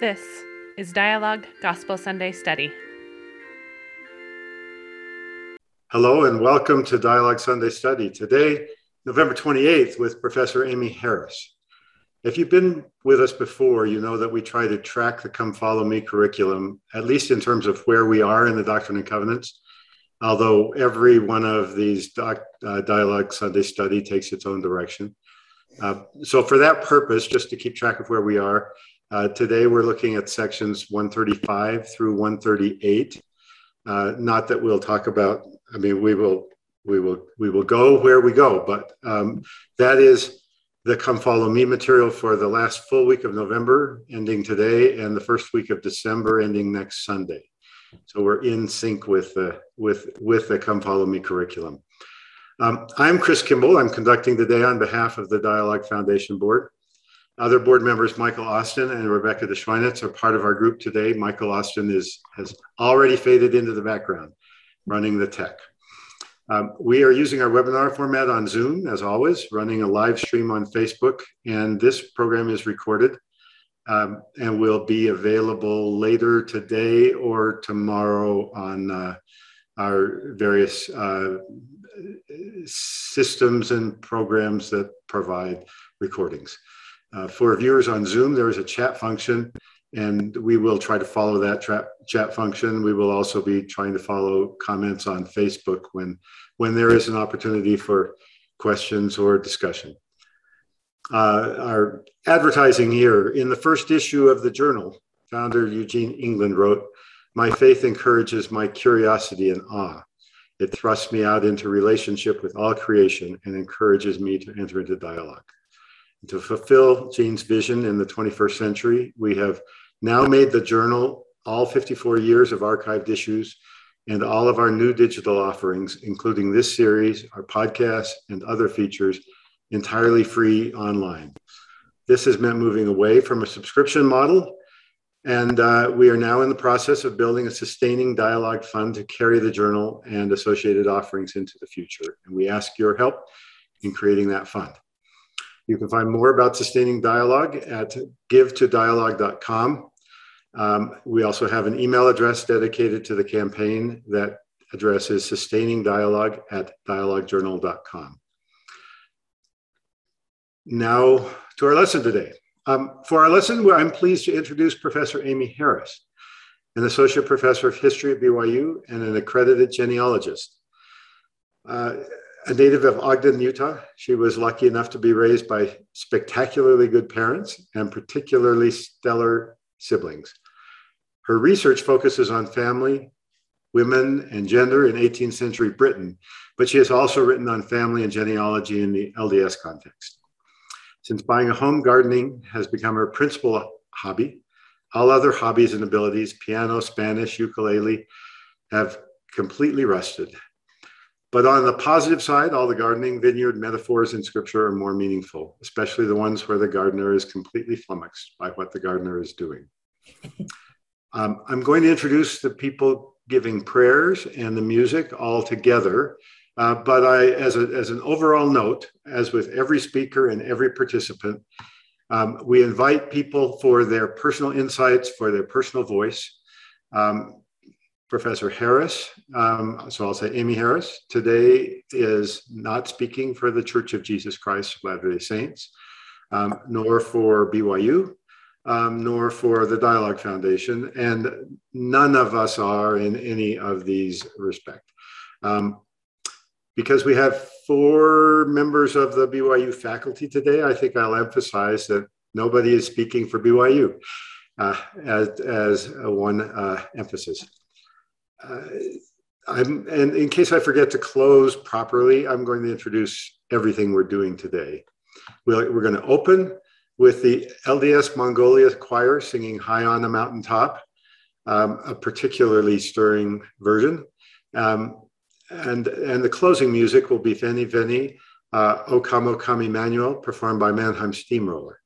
This is Dialogue Gospel Sunday Study. Hello and welcome to Dialogue Sunday Study. Today, November 28th, with Professor Amy Harris. If you've been with us before, you know that we try to track the Come Follow Me curriculum, at least in terms of where we are in the Doctrine and Covenants, although every one of these doc, uh, Dialogue Sunday Study takes its own direction. Uh, so, for that purpose, just to keep track of where we are, uh, today we're looking at sections 135 through 138. Uh, not that we'll talk about, I mean, we will. We will we will go where we go, but um, that is the Come Follow Me material for the last full week of November, ending today, and the first week of December, ending next Sunday. So we're in sync with the with with the Come Follow Me curriculum. Um, I'm Chris Kimball. I'm conducting today on behalf of the Dialogue Foundation Board. Other board members, Michael Austin and Rebecca DeSchweinitz, are part of our group today. Michael Austin is has already faded into the background, running the tech. Um, we are using our webinar format on Zoom, as always, running a live stream on Facebook, and this program is recorded um, and will be available later today or tomorrow on uh, our various uh, systems and programs that provide recordings. Uh, for viewers on Zoom, there is a chat function and we will try to follow that tra- chat function. We will also be trying to follow comments on Facebook when when there is an opportunity for questions or discussion. Uh, our advertising here in the first issue of the journal, founder Eugene England wrote, "My faith encourages my curiosity and awe. It thrusts me out into relationship with all creation and encourages me to enter into dialogue." To fulfill Gene's vision in the 21st century, we have now made the journal all 54 years of archived issues and all of our new digital offerings, including this series, our podcast, and other features, entirely free online. This has meant moving away from a subscription model, and uh, we are now in the process of building a sustaining dialogue fund to carry the journal and associated offerings into the future. And we ask your help in creating that fund. You can find more about sustaining dialogue at givetodialogue.com. Um, we also have an email address dedicated to the campaign. That address is sustaining dialogue at dialoguejournal.com. Now to our lesson today. Um, for our lesson, I'm pleased to introduce Professor Amy Harris, an associate professor of history at BYU and an accredited genealogist. Uh, a native of Ogden, Utah, she was lucky enough to be raised by spectacularly good parents and particularly stellar siblings. Her research focuses on family, women, and gender in 18th century Britain, but she has also written on family and genealogy in the LDS context. Since buying a home, gardening has become her principal hobby. All other hobbies and abilities, piano, Spanish, ukulele, have completely rusted. But on the positive side, all the gardening vineyard metaphors in scripture are more meaningful, especially the ones where the gardener is completely flummoxed by what the gardener is doing. um, I'm going to introduce the people giving prayers and the music all together. Uh, but I, as, a, as an overall note, as with every speaker and every participant, um, we invite people for their personal insights, for their personal voice. Um, Professor Harris, um, so I'll say Amy Harris, today is not speaking for the Church of Jesus Christ of Latter-day Saints, um, nor for BYU, um, nor for the Dialogue Foundation, and none of us are in any of these respect. Um, because we have four members of the BYU faculty today, I think I'll emphasize that nobody is speaking for BYU uh, as, as one uh, emphasis. Uh, I'm, and in case I forget to close properly, I'm going to introduce everything we're doing today. We're, we're going to open with the LDS Mongolia Choir singing High on the Mountaintop, um, a particularly stirring version. Um, and, and the closing music will be Veni Veni, uh, O Come, O Come Emmanuel, performed by Mannheim Steamroller.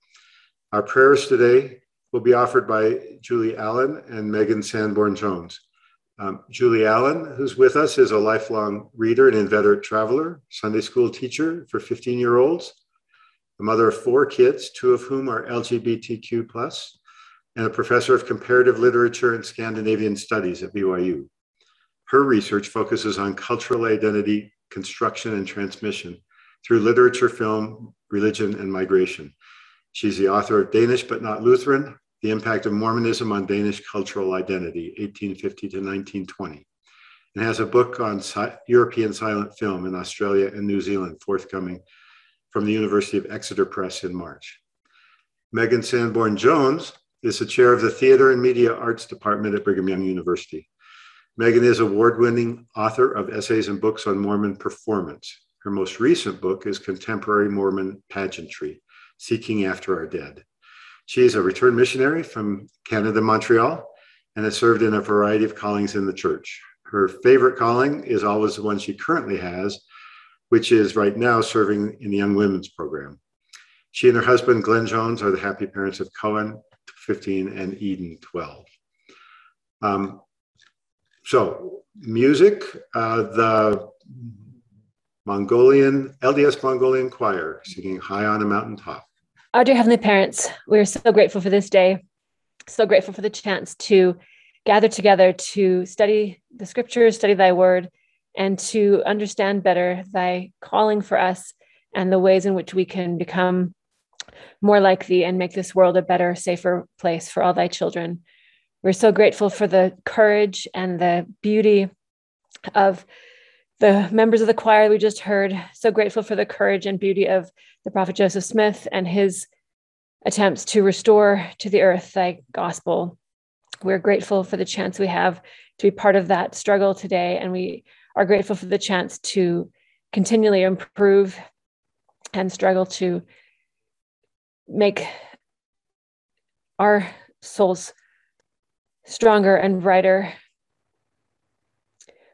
Our prayers today will be offered by Julie Allen and Megan Sanborn Jones. Um, Julie Allen, who's with us, is a lifelong reader and inveterate traveler, Sunday school teacher for 15 year olds, a mother of four kids, two of whom are LGBTQ. and a professor of comparative literature and Scandinavian studies at BYU. Her research focuses on cultural identity, construction, and transmission through literature, film, religion, and migration. She's the author of Danish but Not Lutheran The Impact of Mormonism on Danish Cultural Identity, 1850 to 1920, and has a book on si- European silent film in Australia and New Zealand forthcoming from the University of Exeter Press in March. Megan Sanborn Jones is the chair of the Theater and Media Arts Department at Brigham Young University. Megan is award winning author of essays and books on Mormon performance. Her most recent book is Contemporary Mormon Pageantry Seeking After Our Dead. She is a returned missionary from Canada, Montreal, and has served in a variety of callings in the church. Her favorite calling is always the one she currently has, which is right now serving in the Young Women's Program. She and her husband, Glenn Jones, are the happy parents of Cohen, 15, and Eden, 12. Um, so, music, uh, the Mongolian, LDS Mongolian Choir singing High on a Mountaintop. Our dear Heavenly Parents, we are so grateful for this day, so grateful for the chance to gather together to study the scriptures, study thy word, and to understand better thy calling for us and the ways in which we can become more like thee and make this world a better, safer place for all thy children. We're so grateful for the courage and the beauty of the members of the choir we just heard. So grateful for the courage and beauty of the prophet Joseph Smith and his attempts to restore to the earth thy gospel. We're grateful for the chance we have to be part of that struggle today. And we are grateful for the chance to continually improve and struggle to make our souls stronger and brighter.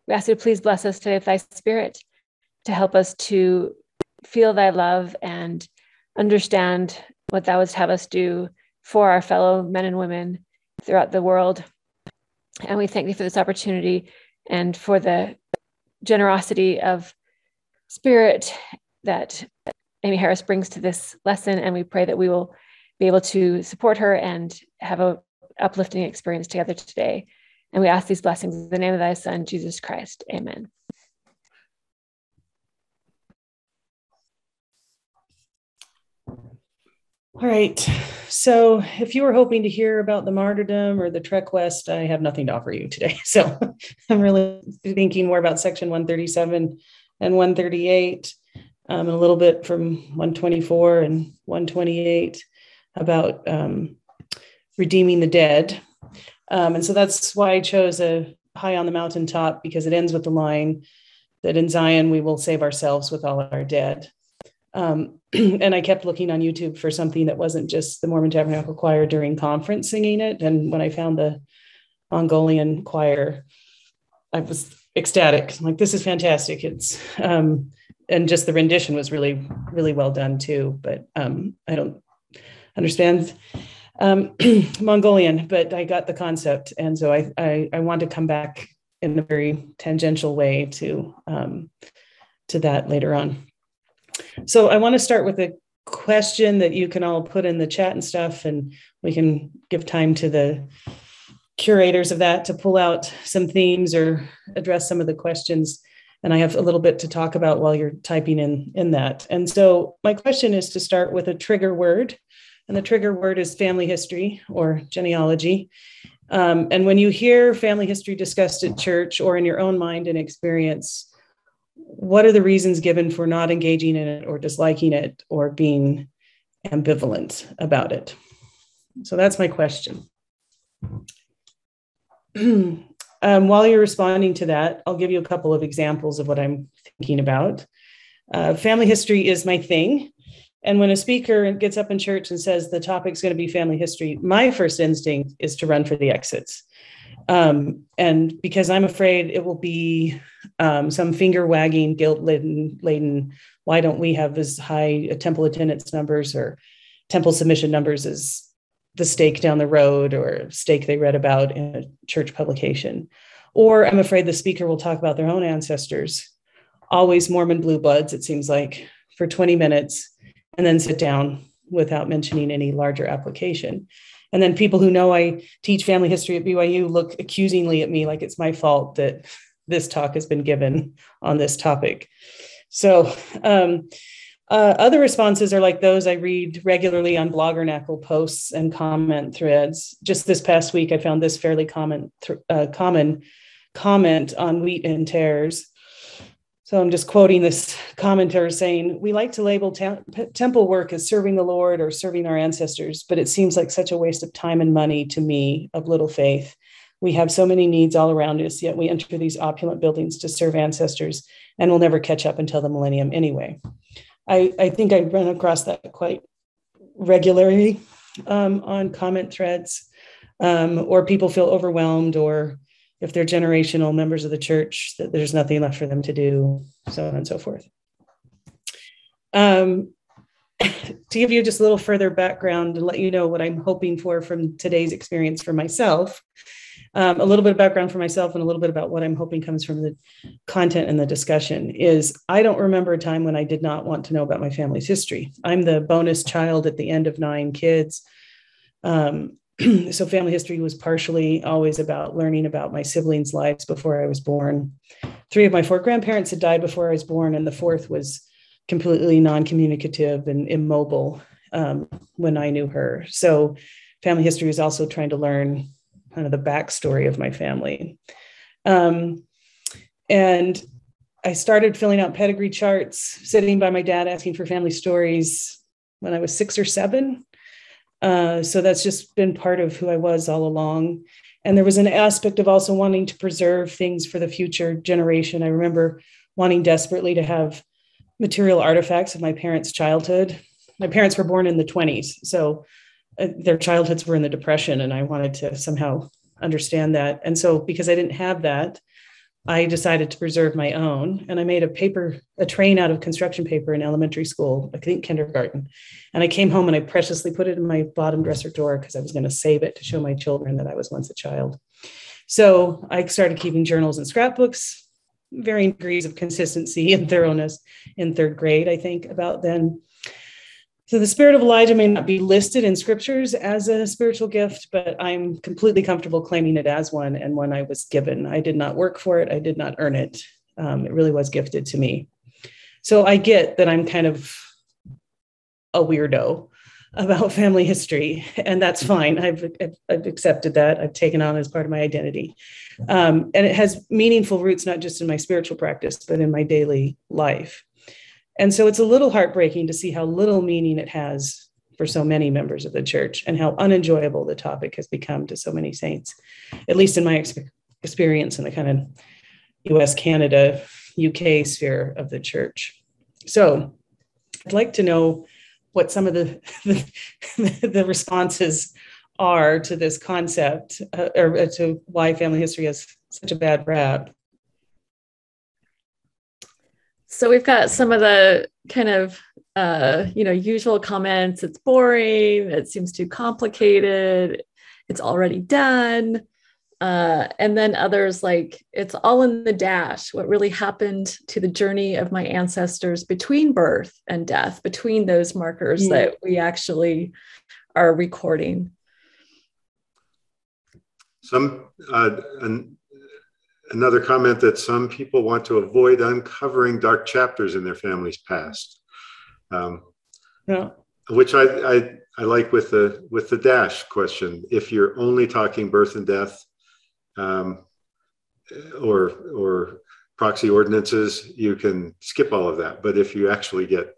We ask you to please bless us today with thy spirit to help us to feel thy love and understand what thou wouldst have us do for our fellow men and women throughout the world. And we thank thee for this opportunity and for the generosity of spirit that Amy Harris brings to this lesson. And we pray that we will be able to support her and have a uplifting experience together today. And we ask these blessings in the name of thy son, Jesus Christ. Amen. All right. So, if you were hoping to hear about the martyrdom or the Trek West, I have nothing to offer you today. So, I'm really thinking more about section 137 and 138, um, and a little bit from 124 and 128 about um, redeeming the dead. Um, and so that's why I chose a high on the mountaintop because it ends with the line that in Zion we will save ourselves with all our dead. Um, and I kept looking on YouTube for something that wasn't just the Mormon Tabernacle Choir during conference singing it. And when I found the Mongolian choir, I was ecstatic. I'm like, this is fantastic. It's um, and just the rendition was really, really well done too. But um, I don't understand um, Mongolian, but I got the concept, and so I, I, I want to come back in a very tangential way to um, to that later on. So I want to start with a question that you can all put in the chat and stuff, and we can give time to the curators of that to pull out some themes or address some of the questions. And I have a little bit to talk about while you're typing in in that. And so my question is to start with a trigger word and the trigger word is family history or genealogy. Um, and when you hear family history discussed at church or in your own mind and experience, what are the reasons given for not engaging in it or disliking it or being ambivalent about it? So that's my question. um, while you're responding to that, I'll give you a couple of examples of what I'm thinking about. Uh, family history is my thing. And when a speaker gets up in church and says the topic's going to be family history, my first instinct is to run for the exits. Um, and because I'm afraid it will be um, some finger wagging, guilt laden, laden, why don't we have as high temple attendance numbers or temple submission numbers as the stake down the road or stake they read about in a church publication? Or I'm afraid the speaker will talk about their own ancestors, always Mormon blue bloods, it seems like, for 20 minutes and then sit down without mentioning any larger application. And then people who know I teach family history at BYU look accusingly at me like it's my fault that this talk has been given on this topic. So, um, uh, other responses are like those I read regularly on blogger Bloggernacle posts and comment threads. Just this past week, I found this fairly common, th- uh, common comment on wheat and tares. So I'm just quoting this commenter saying, We like to label te- temple work as serving the Lord or serving our ancestors, but it seems like such a waste of time and money to me of little faith. We have so many needs all around us, yet we enter these opulent buildings to serve ancestors and we'll never catch up until the millennium anyway. I, I think I run across that quite regularly um, on comment threads, um, or people feel overwhelmed, or if they're generational members of the church, that there's nothing left for them to do, so on and so forth. Um, to give you just a little further background and let you know what I'm hoping for from today's experience for myself, um, a little bit of background for myself and a little bit about what I'm hoping comes from the content and the discussion is I don't remember a time when I did not want to know about my family's history. I'm the bonus child at the end of nine kids. Um, so family history was partially always about learning about my siblings' lives before I was born. Three of my four grandparents had died before I was born, and the fourth was completely non-communicative and immobile um, when I knew her. So family history was also trying to learn kind of the backstory of my family. Um, and I started filling out pedigree charts, sitting by my dad asking for family stories when I was six or seven. Uh, so that's just been part of who I was all along. And there was an aspect of also wanting to preserve things for the future generation. I remember wanting desperately to have material artifacts of my parents' childhood. My parents were born in the 20s, so uh, their childhoods were in the Depression, and I wanted to somehow understand that. And so, because I didn't have that, I decided to preserve my own and I made a paper, a train out of construction paper in elementary school, I think kindergarten. And I came home and I preciously put it in my bottom dresser drawer because I was going to save it to show my children that I was once a child. So I started keeping journals and scrapbooks, varying degrees of consistency and thoroughness in third grade, I think, about then. So the spirit of Elijah may not be listed in scriptures as a spiritual gift, but I'm completely comfortable claiming it as one and one I was given. I did not work for it, I did not earn it. Um, it really was gifted to me. So I get that I'm kind of a weirdo about family history, and that's fine. I've, I've accepted that. I've taken on as part of my identity. Um, and it has meaningful roots, not just in my spiritual practice, but in my daily life. And so it's a little heartbreaking to see how little meaning it has for so many members of the church and how unenjoyable the topic has become to so many saints, at least in my experience in the kind of US, Canada, UK sphere of the church. So I'd like to know what some of the, the, the responses are to this concept uh, or to why family history has such a bad rap. So we've got some of the kind of uh, you know usual comments. It's boring. It seems too complicated. It's already done. Uh, and then others like it's all in the dash. What really happened to the journey of my ancestors between birth and death, between those markers yeah. that we actually are recording. Some uh, another comment that some people want to avoid uncovering dark chapters in their family's past. Um, yeah. Which I, I, I like with the with the dash question. If you're only talking birth and death, um, or or proxy ordinances, you can skip all of that. But if you actually get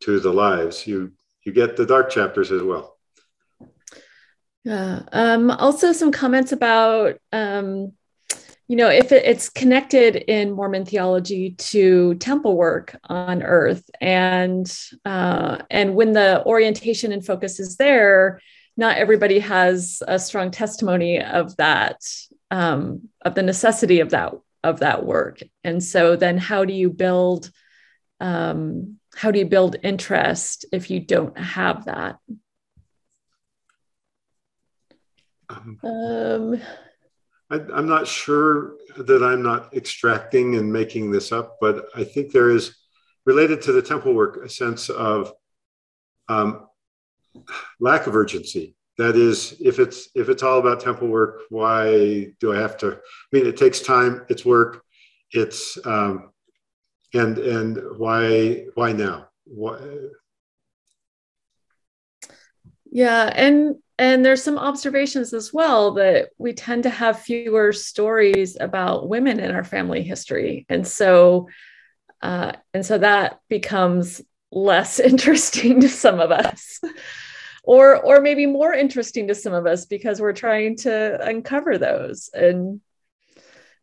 to the lives, you you get the dark chapters as well. Yeah. Um, also, some comments about um, you know, if it, it's connected in Mormon theology to temple work on earth, and uh, and when the orientation and focus is there, not everybody has a strong testimony of that, um, of the necessity of that of that work. And so, then how do you build? Um, how do you build interest if you don't have that? Um, um I, am not sure that I'm not extracting and making this up, but I think there is related to the temple work a sense of um, lack of urgency that is, if it's if it's all about temple work, why do I have to? I mean, it takes time. It's work. It's um, and and why why now? Why? Yeah, and and there's some observations as well that we tend to have fewer stories about women in our family history, and so uh, and so that becomes less interesting to some of us. Or or maybe more interesting to some of us because we're trying to uncover those and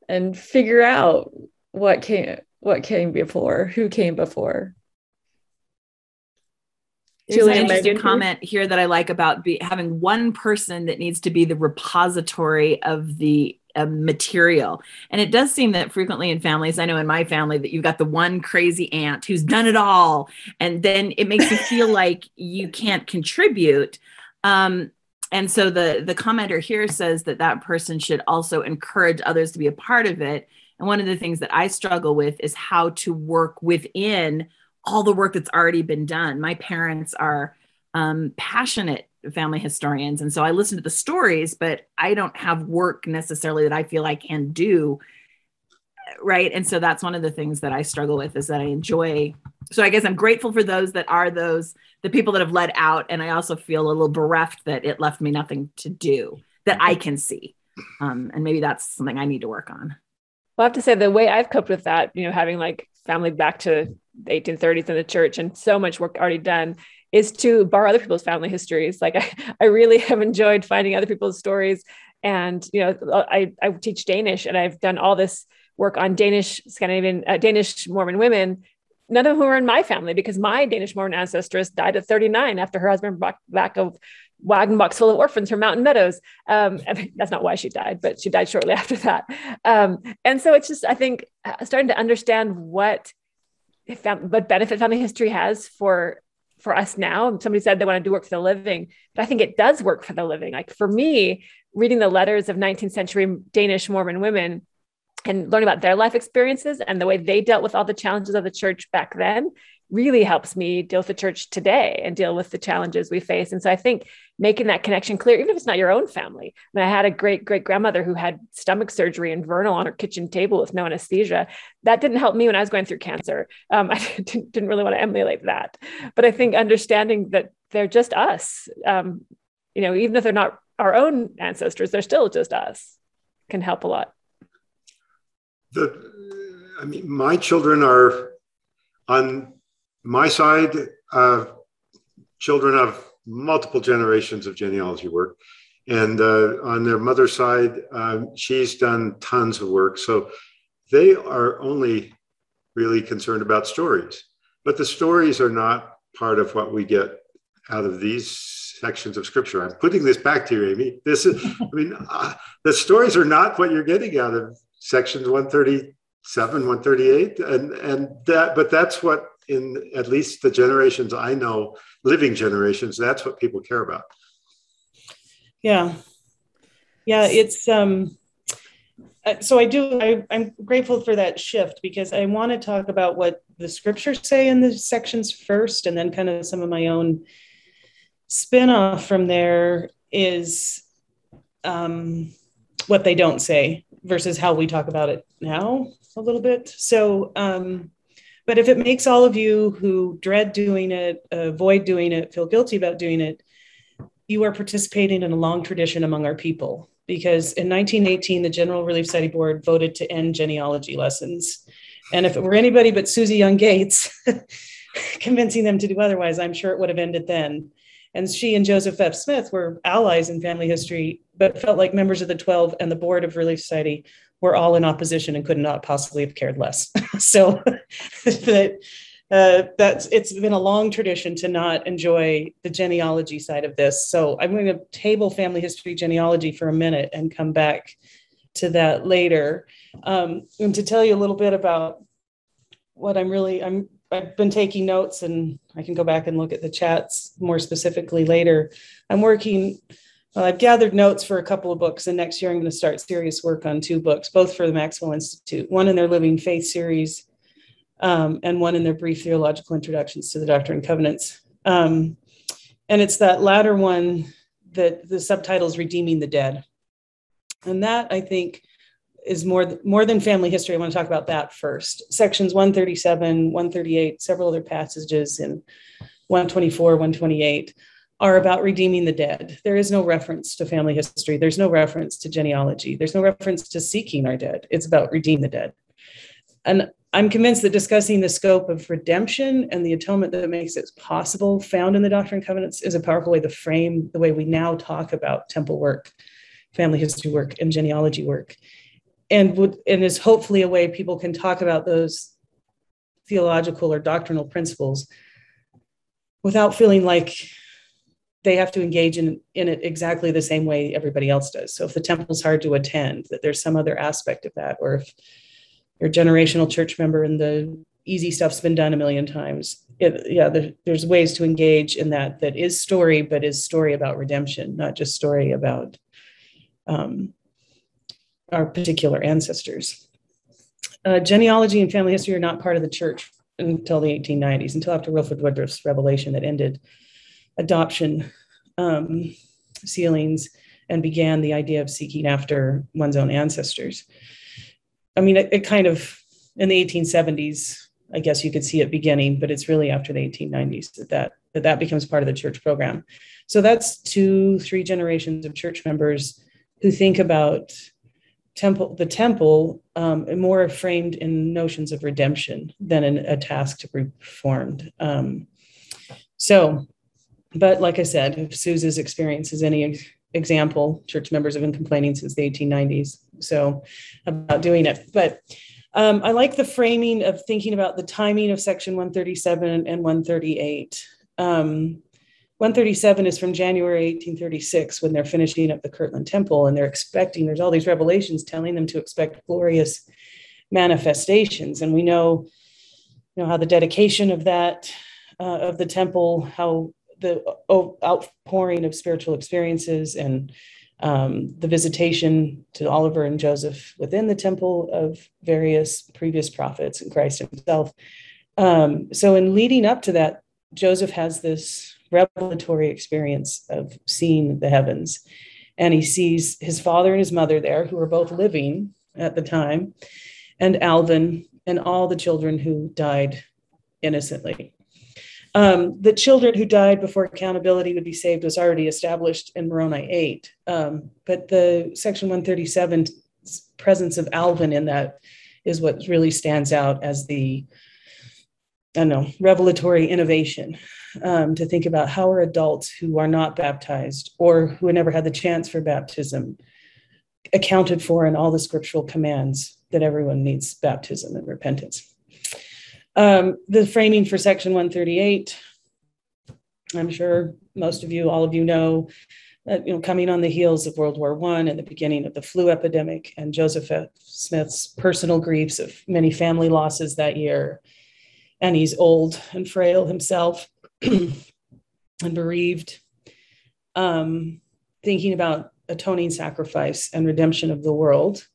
and figure out what came what came before who came before there's Julie an interesting comment here that I like about be, having one person that needs to be the repository of the uh, material. And it does seem that frequently in families, I know in my family, that you've got the one crazy aunt who's done it all. And then it makes you feel like you can't contribute. Um, and so the, the commenter here says that that person should also encourage others to be a part of it. And one of the things that I struggle with is how to work within all the work that's already been done. My parents are um, passionate family historians. And so I listen to the stories, but I don't have work necessarily that I feel I can do. Right. And so that's one of the things that I struggle with is that I enjoy. So I guess I'm grateful for those that are those, the people that have led out. And I also feel a little bereft that it left me nothing to do that I can see. Um, and maybe that's something I need to work on. Well, I have to say the way I've coped with that, you know, having like family back to the 1830s in the church and so much work already done is to borrow other people's family histories. Like I, I really have enjoyed finding other people's stories. And, you know, I, I teach Danish and I've done all this work on Danish, Scandinavian, uh, Danish Mormon women. None of whom are in my family because my Danish Mormon ancestress died at 39 after her husband brought back a wagon box full of orphans from Mountain Meadows. Um, I mean, that's not why she died, but she died shortly after that. Um, and so it's just, I think, uh, starting to understand what what benefit family history has for for us now. Somebody said they want to do work for the living, but I think it does work for the living. Like for me, reading the letters of 19th century Danish Mormon women and learning about their life experiences and the way they dealt with all the challenges of the church back then really helps me deal with the church today and deal with the challenges we face. And so I think making that connection clear, even if it's not your own family. And I had a great great grandmother who had stomach surgery in Vernal on her kitchen table with no anesthesia. That didn't help me when I was going through cancer. Um, I didn't, didn't, really want to emulate that. But I think understanding that they're just us, um, you know, even if they're not our own ancestors, they're still just us, can help a lot. The, I mean, my children are on my side, uh, children of multiple generations of genealogy work. And uh, on their mother's side, uh, she's done tons of work. So they are only really concerned about stories. But the stories are not part of what we get out of these sections of scripture. I'm putting this back to you, Amy. This is, I mean, uh, the stories are not what you're getting out of sections 137, 138. And, and that, but that's what in at least the generations I know, living generations, that's what people care about. Yeah. Yeah, it's um uh, so I do I, I'm grateful for that shift because I want to talk about what the scriptures say in the sections first and then kind of some of my own spin-off from there is um what they don't say versus how we talk about it now a little bit. So um but if it makes all of you who dread doing it, avoid doing it, feel guilty about doing it, you are participating in a long tradition among our people. Because in 1918, the General Relief Society Board voted to end genealogy lessons. And if it were anybody but Susa Young Gates convincing them to do otherwise, I'm sure it would have ended then. And she and Joseph F. Smith were allies in family history, but felt like members of the 12 and the board of Relief Society were all in opposition and could not possibly have cared less. so that uh, that's it's been a long tradition to not enjoy the genealogy side of this. So I'm going to table family history genealogy for a minute and come back to that later. Um, and to tell you a little bit about what I'm really I'm I've been taking notes and I can go back and look at the chats more specifically later. I'm working well, I've gathered notes for a couple of books, and next year I'm going to start serious work on two books, both for the Maxwell Institute, one in their Living Faith series, um, and one in their brief theological introductions to the Doctrine and Covenants. Um, and it's that latter one that the subtitle is Redeeming the Dead. And that I think is more, more than family history. I want to talk about that first. Sections 137, 138, several other passages in 124, 128 are about redeeming the dead. There is no reference to family history. There's no reference to genealogy. There's no reference to seeking our dead. It's about redeem the dead. And I'm convinced that discussing the scope of redemption and the atonement that makes it possible found in the Doctrine and Covenants is a powerful way to frame the way we now talk about temple work, family history work, and genealogy work. And would and is hopefully a way people can talk about those theological or doctrinal principles without feeling like they have to engage in, in it exactly the same way everybody else does. So if the temple's hard to attend, that there's some other aspect of that, or if you're a generational church member and the easy stuff's been done a million times. It, yeah, there, there's ways to engage in that that is story, but is story about redemption, not just story about um, our particular ancestors. Uh, genealogy and family history are not part of the church until the 1890s, until after Wilford Woodruff's revelation that ended adoption um, sealings and began the idea of seeking after one's own ancestors. I mean, it, it, kind of in the 1870s, I guess you could see it beginning, but it's really after the 1890s that that, that, that becomes part of the church program. So that's two, three generations of church members who think about temple, the temple, um, more framed in notions of redemption than in a task to be performed. Um, so but like I said, if Susan's experience is any example, church members have been complaining since the 1890s. So about doing it. But um, I like the framing of thinking about the timing of section 137 and 138. Um, 137 is from January 1836 when they're finishing up the Kirtland Temple and they're expecting, there's all these revelations telling them to expect glorious manifestations. And we know, you know, how the dedication of that, uh, of the temple, how the outpouring of spiritual experiences and um, the visitation to Oliver and Joseph within the temple of various previous prophets and Christ himself. Um, so, in leading up to that, Joseph has this revelatory experience of seeing the heavens. And he sees his father and his mother there, who are both living at the time, and Alvin and all the children who died innocently. Um, the children who died before accountability would be saved was already established in Moroni 8. Um, but the Section 137 presence of Alvin in that is what really stands out as the, I don't know, revelatory innovation um, to think about how are adults who are not baptized or who never had the chance for baptism accounted for in all the scriptural commands that everyone needs baptism and repentance. Um, the framing for Section 138, I'm sure most of you, all of you know, that, you know, coming on the heels of World War One and the beginning of the flu epidemic and Joseph F. Smith's personal griefs of many family losses that year. And he's old and frail himself and bereaved. Um, thinking about atoning sacrifice and redemption of the world,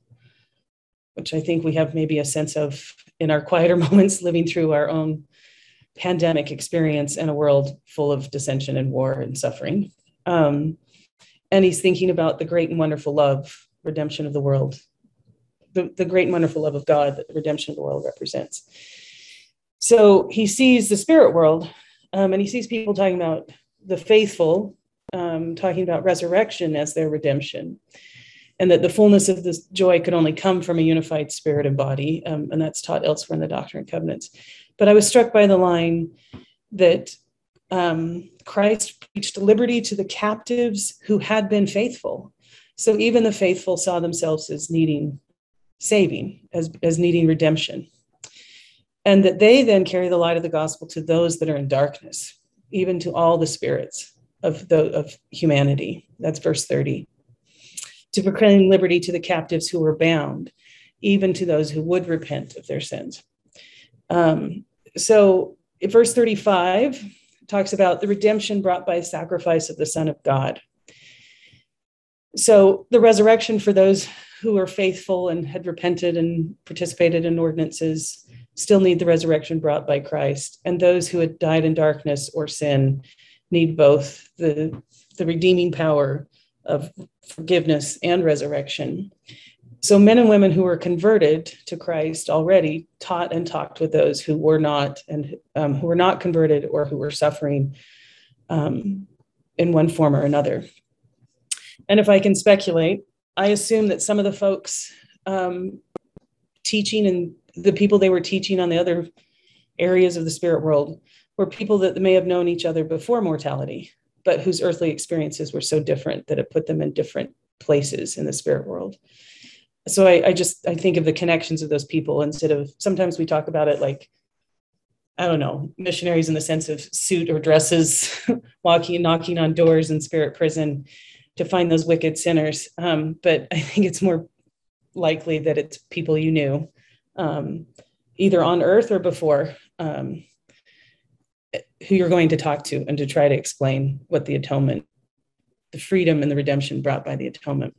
which I think we have maybe a sense of in our quieter moments living through our own pandemic experience in a world full of dissension and war and suffering. Um, and he's thinking about the great and wonderful love, redemption of the world, the, the great and wonderful love of God that the redemption of the world represents. So he sees the spirit world um, and he sees people talking about the faithful, um, talking about resurrection as their redemption and that the fullness of this joy could only come from a unified spirit and body. Um, and that's taught elsewhere in the Doctrine and Covenants. But I was struck by the line that um, Christ preached liberty to the captives who had been faithful. So even the faithful saw themselves as needing saving, as, as needing redemption. And that they then carry the light of the gospel to those that are in darkness, even to all the spirits of, the, of humanity. That's verse 30 to proclaim liberty to the captives who were bound, even to those who would repent of their sins. Um, so, verse 35 talks about the redemption brought by sacrifice of the Son of God. So, the resurrection for those who are faithful and had repented and participated in ordinances still need the resurrection brought by Christ. And those who had died in darkness or sin need both the, the redeeming power of forgiveness and resurrection. So, men and women who were converted to Christ already taught and talked with those who were not and um, who were not converted or who were suffering um, in one form or another. And if I can speculate, I assume that some of the folks um, teaching and the people they were teaching on the other areas of the spirit world were people that may have known each other before mortality, but whose earthly experiences were so different that it put them in different places in the spirit world. So I, I just I think of the connections of those people instead of sometimes we talk about it like I don't know, missionaries in the sense of suit or dresses, walking and knocking on doors in spirit prison to find those wicked sinners. Um, but I think it's more likely that it's people you knew, um, either on earth or before, um, who you're going to talk to and to try to explain what the atonement, the freedom and the redemption brought by the atonement.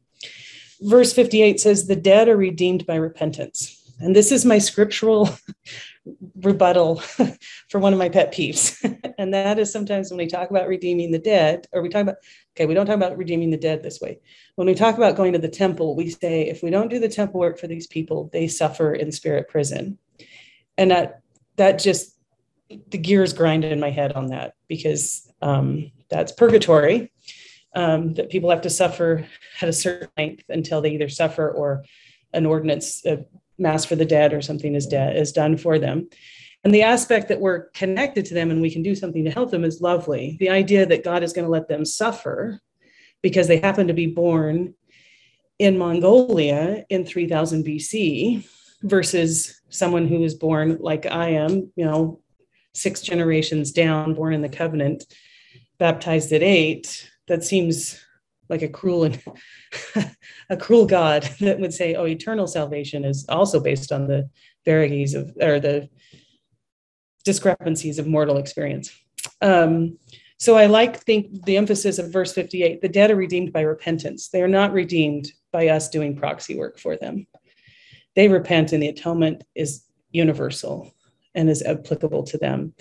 Verse 58 says, The dead are redeemed by repentance. And this is my scriptural rebuttal for one of my pet peeves. and that is sometimes when we talk about redeeming the dead, or we talk about, okay, we don't talk about redeeming the dead this way. When we talk about going to the temple, we say, if we don't do the temple work for these people, they suffer in spirit prison. And that, that just, the gears grind in my head on that because um, that's purgatory. Um, that people have to suffer at a certain length until they either suffer or an ordinance, a mass for the dead or something is dead is done for them and the aspect that we're connected to them and we can do something to help them is lovely the idea that god is going to let them suffer because they happen to be born in mongolia in 3000 bc versus someone who was born like i am you know six generations down born in the covenant baptized at eight that seems like a cruel and a cruel God that would say, "Oh, eternal salvation is also based on the vagaries of or the discrepancies of mortal experience." Um, so I like think the emphasis of verse 58: the dead are redeemed by repentance. They are not redeemed by us doing proxy work for them. They repent, and the atonement is universal and is applicable to them.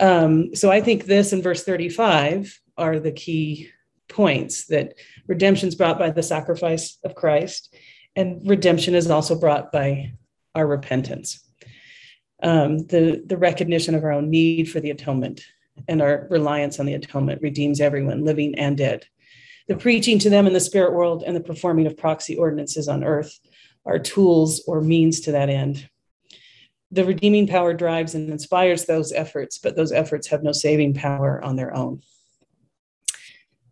Um, so I think this and verse 35 are the key points that redemption is brought by the sacrifice of Christ, and redemption is also brought by our repentance. Um, the, the recognition of our own need for the atonement and our reliance on the atonement redeems everyone, living and dead. The preaching to them in the spirit world and the performing of proxy ordinances on earth are tools or means to that end. The redeeming power drives and inspires those efforts, but those efforts have no saving power on their own.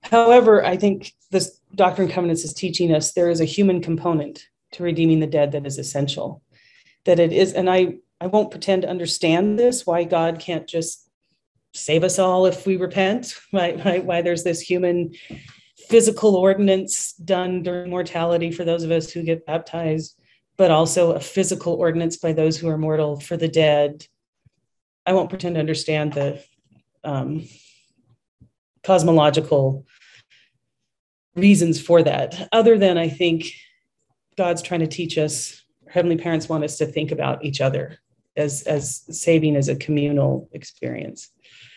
However, I think this Doctrine and Covenants is teaching us there is a human component to redeeming the dead that is essential. That it is, and I, I won't pretend to understand this, why God can't just save us all if we repent, why, why, why there's this human physical ordinance done during mortality for those of us who get baptized, but also a physical ordinance by those who are mortal for the dead. I won't pretend to understand the um, cosmological reasons for that, other than I think God's trying to teach us, Heavenly Parents want us to think about each other as, as saving as a communal experience.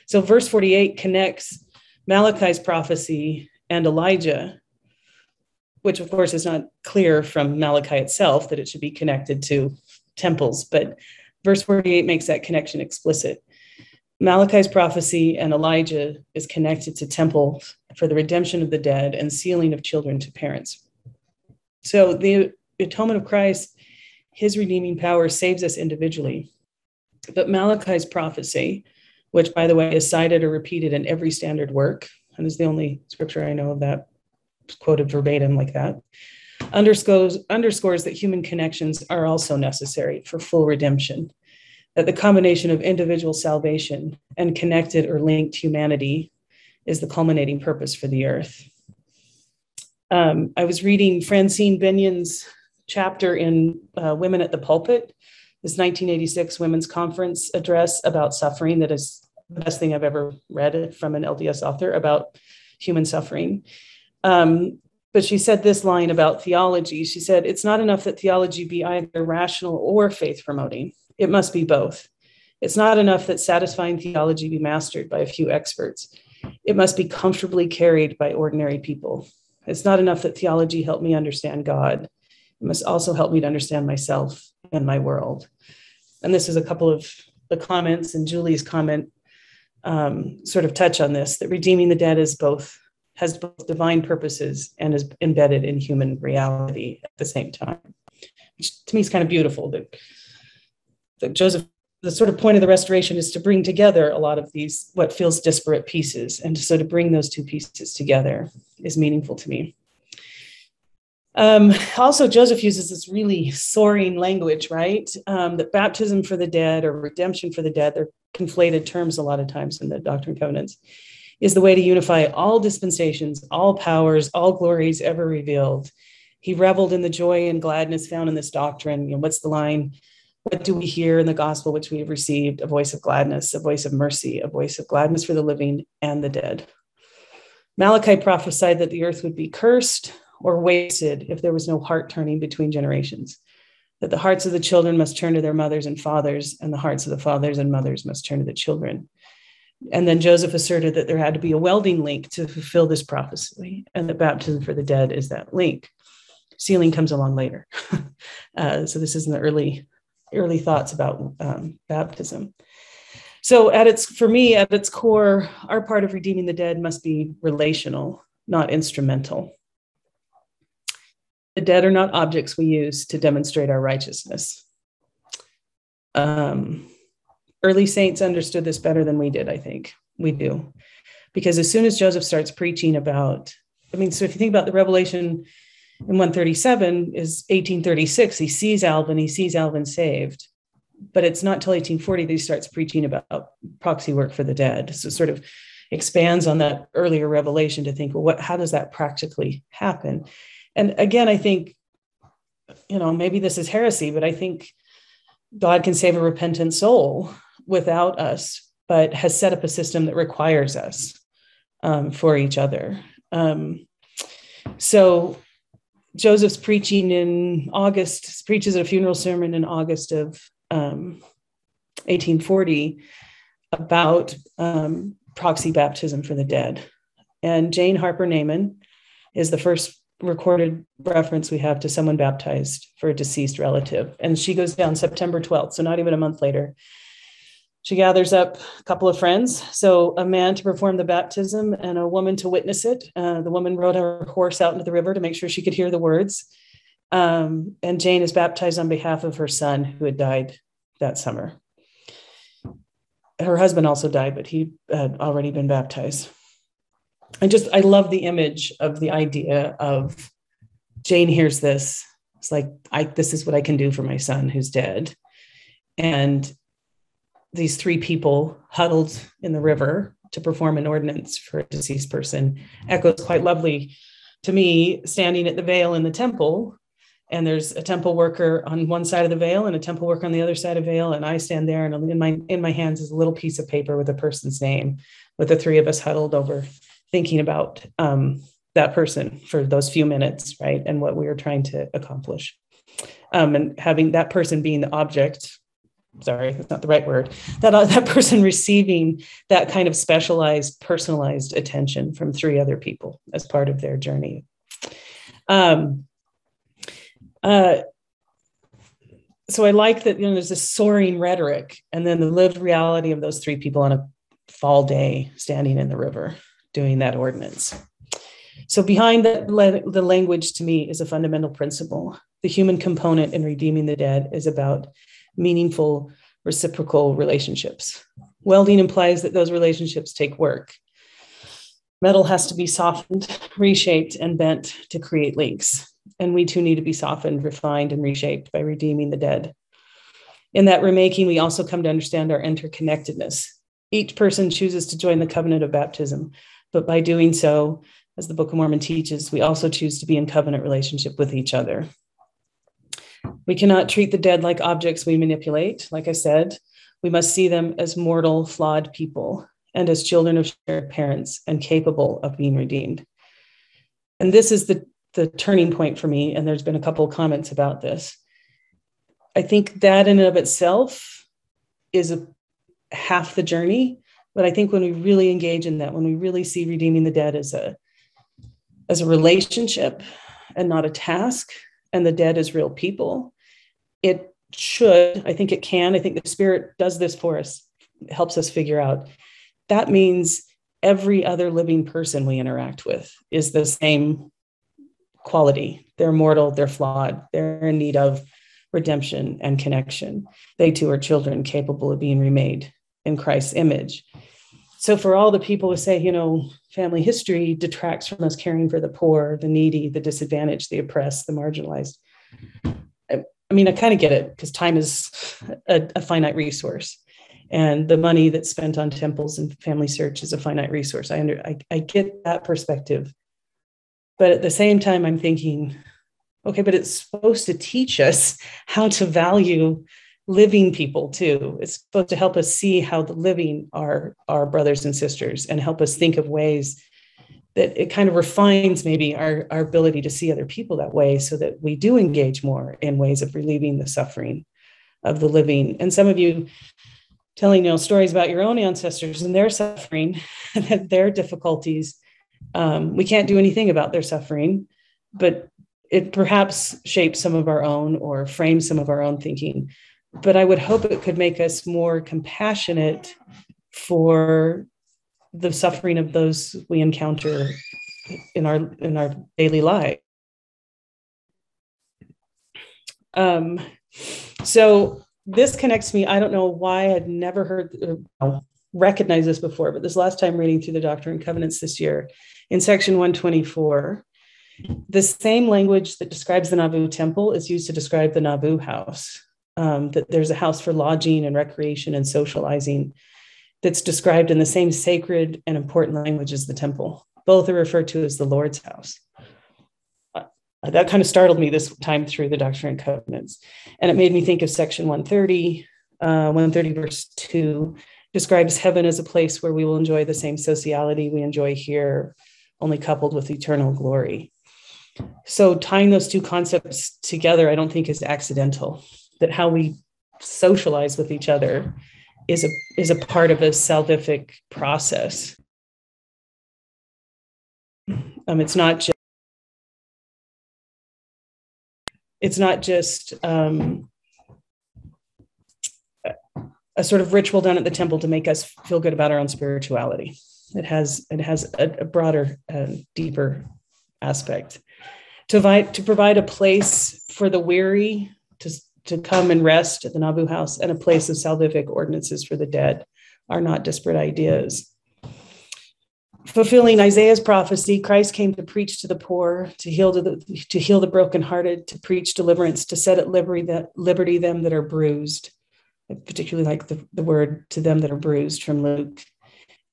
So, verse 48 connects Malachi's prophecy and Elijah, which of course is not clear from Malachi itself that it should be connected to temples, but verse 48 makes that connection explicit. Malachi's prophecy and Elijah is connected to temple for the redemption of the dead and sealing of children to parents. So the atonement of Christ, his redeeming power saves us individually. But Malachi's prophecy, which by the way is cited or repeated in every standard work, and is the only scripture I know of that quoted verbatim like that, underscores, underscores that human connections are also necessary for full redemption that the combination of individual salvation and connected or linked humanity is the culminating purpose for the earth. Um, I was reading Francine Bennion's chapter in uh, Women at the Pulpit, this 1986 Women's Conference address about suffering that is the best thing I've ever read from an LDS author about human suffering. Um, but she said this line about theology. She said, It's not enough that theology be either rational or faith promoting it must be both. It's not enough that satisfying theology be mastered by a few experts. it must be comfortably carried by ordinary people. It's not enough that theology help me understand God. It must also help me to understand myself and my world. And this is a couple of the comments and Julie's comment um, sort of touch on this that redeeming the dead is both has both divine purposes and is embedded in human reality at the same time, which to me is kind of beautiful that, that Joseph, the sort of point of the restoration is to bring together a lot of these, what feels disparate pieces. And so to bring those two pieces together is meaningful to me. Um, also, Joseph uses this really soaring language, right? Um, that baptism for the dead or redemption for the dead, they're conflated terms a lot of times in the Doctrine and Covenants, is the way to unify all dispensations, all powers, all glories ever revealed. He reveled in the joy and gladness found in this doctrine. You know, what's the line? What do we hear in the gospel which we have received? A voice of gladness, a voice of mercy, a voice of gladness for the living and the dead. Malachi prophesied that the earth would be cursed, or wasted if there was no heart turning between generations. That the hearts of the children must turn to their mothers and fathers, and the hearts of the fathers and mothers must turn to the children. And then Joseph asserted that there had to be a welding link to fulfill this prophecy, and that baptism for the dead is that link. Sealing comes along later. uh, so this is in the early, early thoughts about um, baptism. So at its, for me, at its core, our part of redeeming the dead must be relational, not instrumental. The dead are not objects we use to demonstrate our righteousness. Um, early saints understood this better than we did, I think. We do. Because as soon as Joseph starts preaching about, I mean, so if you think about the revelation in 137 is 1836, he sees Alvin, he sees Alvin saved. But it's not till 1840 that he starts preaching about proxy work for the dead. So sort of expands on that earlier revelation to think, well, what how does that practically happen? And again, I think, you know, maybe this is heresy, but I think God can save a repentant soul without us, but has set up a system that requires us um, for each other. Um, so Joseph's preaching in August, preaches a funeral sermon in August of um, 1840 about um, proxy baptism for the dead. And Jane Harper Neyman is the first recorded reference we have to someone baptized for a deceased relative. And she goes down September 12th, so not even a month later. She gathers up a couple of friends, so a man to perform the baptism and a woman to witness it. Uh, the woman rode her horse out into the river to make sure she could hear the words. Um, and Jane is baptized on behalf of her son who had died that summer. Her husband also died, but he had already been baptized. I just I love the image of the idea of Jane hears this. It's like I this is what I can do for my son who's dead. And these three people huddled in the river to perform an ordinance for a deceased person echoes quite lovely to me standing at the veil in the temple and there's a temple worker on one side of the veil and a temple worker on the other side of the veil and i stand there and in my in my hands is a little piece of paper with a person's name with the three of us huddled over thinking about um, that person for those few minutes, right? And what we were trying to accomplish. Um, and having that person being the object, sorry, that's not the right word, that, uh, that person receiving that kind of specialized, personalized attention from three other people as part of their journey. Um, uh, so I like that you know there's this soaring rhetoric and then the lived reality of those three people on a fall day standing in the river doing that ordinance. So, behind the, the language to me is a fundamental principle. The human component in redeeming the dead is about meaningful reciprocal relationships. Welding implies that those relationships take work. Metal has to be softened, reshaped, and bent to create links. And we too need to be softened, refined, and reshaped by redeeming the dead. In that remaking, we also come to understand our interconnectedness. Each person chooses to join the covenant of baptism, but by doing so, as the Book of Mormon teaches, we also choose to be in covenant relationship with each other. We cannot treat the dead like objects we manipulate. Like I said, we must see them as mortal, flawed people and as children of shared parents and capable of being redeemed. And this is the, the turning point for me. And there's been a couple of comments about this. I think that in and of itself is a, half the journey But I think when we really engage in that, when we really see redeeming the dead as a as a relationship and not a task, and the dead as real people, it should, I think it can, I think the spirit does this for us, helps us figure out. That means every other living person we interact with is the same quality. They're mortal, they're flawed, they're in need of redemption and connection. They too are children capable of being remade in Christ's image. So, for all the people who say, you know, family history detracts from us caring for the poor, the needy, the disadvantaged, the oppressed, the marginalized, I, I mean, I kind of get it because time is a, a finite resource and the money that's spent on temples and family search is a finite resource. I, under, I, I get that perspective. But at the same time, I'm thinking, okay, but it's supposed to teach us how to value living people too. It's supposed to help us see how the living are our brothers and sisters and help us think of ways that it kind of refines maybe our, our ability to see other people that way so that we do engage more in ways of relieving the suffering of the living. And some of you telling you know stories about your own ancestors and their suffering their difficulties. Um, we can't do anything about their suffering, but it perhaps shapes some of our own or frames some of our own thinking but I would hope it could make us more compassionate for the suffering of those we encounter in our in our daily life. Um, so this connects me. I don't know why I'd never heard uh, recognized this before, but this last time reading through the Doctrine and Covenants this year, in section 124, the same language that describes the Nauvoo temple is used to describe the Nauvoo house um, that there's a house for lodging and recreation and socializing that's described in the same sacred and important language as the temple. Both are referred to as the Lord's house. Uh, that kind of startled me this time through the Doctrine and Covenants. And it made me think of section 130, uh, 130, verse 2 describes heaven as a place where we will enjoy the same sociality we enjoy here, only coupled with eternal glory. So tying those two concepts together, I don't think is accidental that how we socialize with each other is a is a part of a salvific process. Um, it's not just it's not just um, a sort of ritual done at the temple to make us feel good about our own spirituality. It has it has a, a broader, uh, deeper aspect to provide to provide a place for the weary to come and rest at the Nauvoo house and a place of salvific ordinances for the dead are not disparate ideas. Fulfilling Isaiah's prophecy, Christ came to preach to the poor, to heal to the, to heal the brokenhearted, to preach deliverance, to set at liberty, liberty them that are bruised. I particularly like the, the word to them that are bruised from Luke.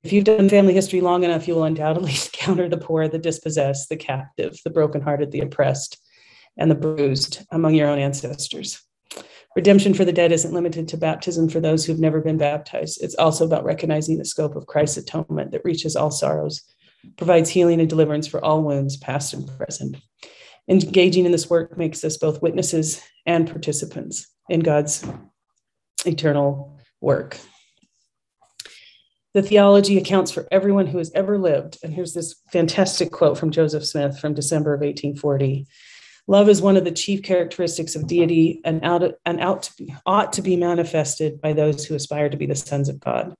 If you've done family history long enough, you will undoubtedly encounter the poor, the dispossessed, the captive, the brokenhearted, the oppressed, and the bruised among your own ancestors. Redemption for the dead isn't limited to baptism for those who've never been baptized. It's also about recognizing the scope of Christ's atonement that reaches all sorrows, provides healing and deliverance for all wounds, past and present. Engaging in this work makes us both witnesses and participants in God's eternal work. The theology accounts for everyone who has ever lived. And here's this fantastic quote from Joseph Smith from December of 1840. Love is one of the chief characteristics of deity and, out, and out to be, ought to be manifested by those who aspire to be the sons of God.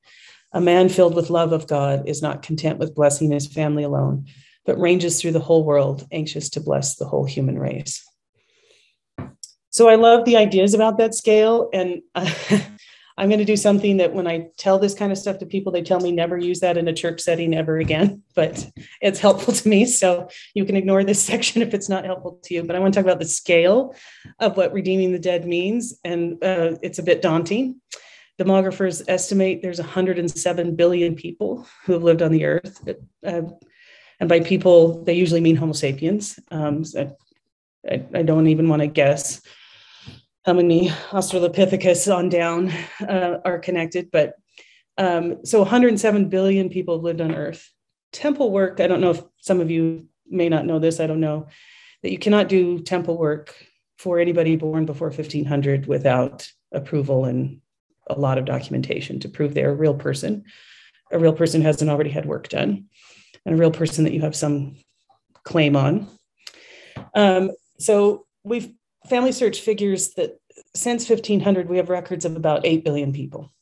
A man filled with love of God is not content with blessing his family alone, but ranges through the whole world, anxious to bless the whole human race. So I love the ideas about that scale. And I'm going to do something that when I tell this kind of stuff to people, they tell me never use that in a church setting ever again, but it's helpful to me. So you can ignore this section if it's not helpful to you. But I want to talk about the scale of what redeeming the dead means. And uh, it's a bit daunting. Demographers estimate there's 107 billion people who have lived on the earth. Uh, and by people, they usually mean Homo sapiens. Um, so I, I don't even want to guess how many Australopithecus on down uh, are connected. But um, so 107 billion people have lived on Earth. Temple work, I don't know if some of you may not know this, I don't know, that you cannot do temple work for anybody born before 1500 without approval and a lot of documentation to prove they're a real person. a real person hasn't already had work done, and a real person that you have some claim on. Um, so we've Family Search figures that since 1500 we have records of about 8 billion people.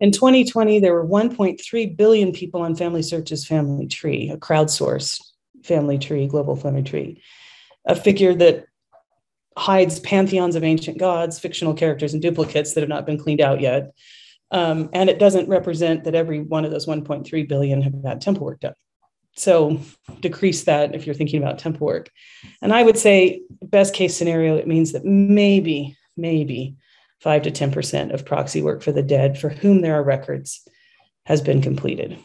In 2020, there were 1.3 billion people on Family Search's family tree, a crowdsourced family tree, global family tree, a figure that hides pantheons of ancient gods, fictional characters, and duplicates that have not been cleaned out yet. Um, and it doesn't represent that every one of those 1.3 billion have had temple work done. So decrease that if you're thinking about temple work. And I would say, best case scenario, it means that maybe, maybe five to 10% of proxy work for the dead for whom there are records has been completed.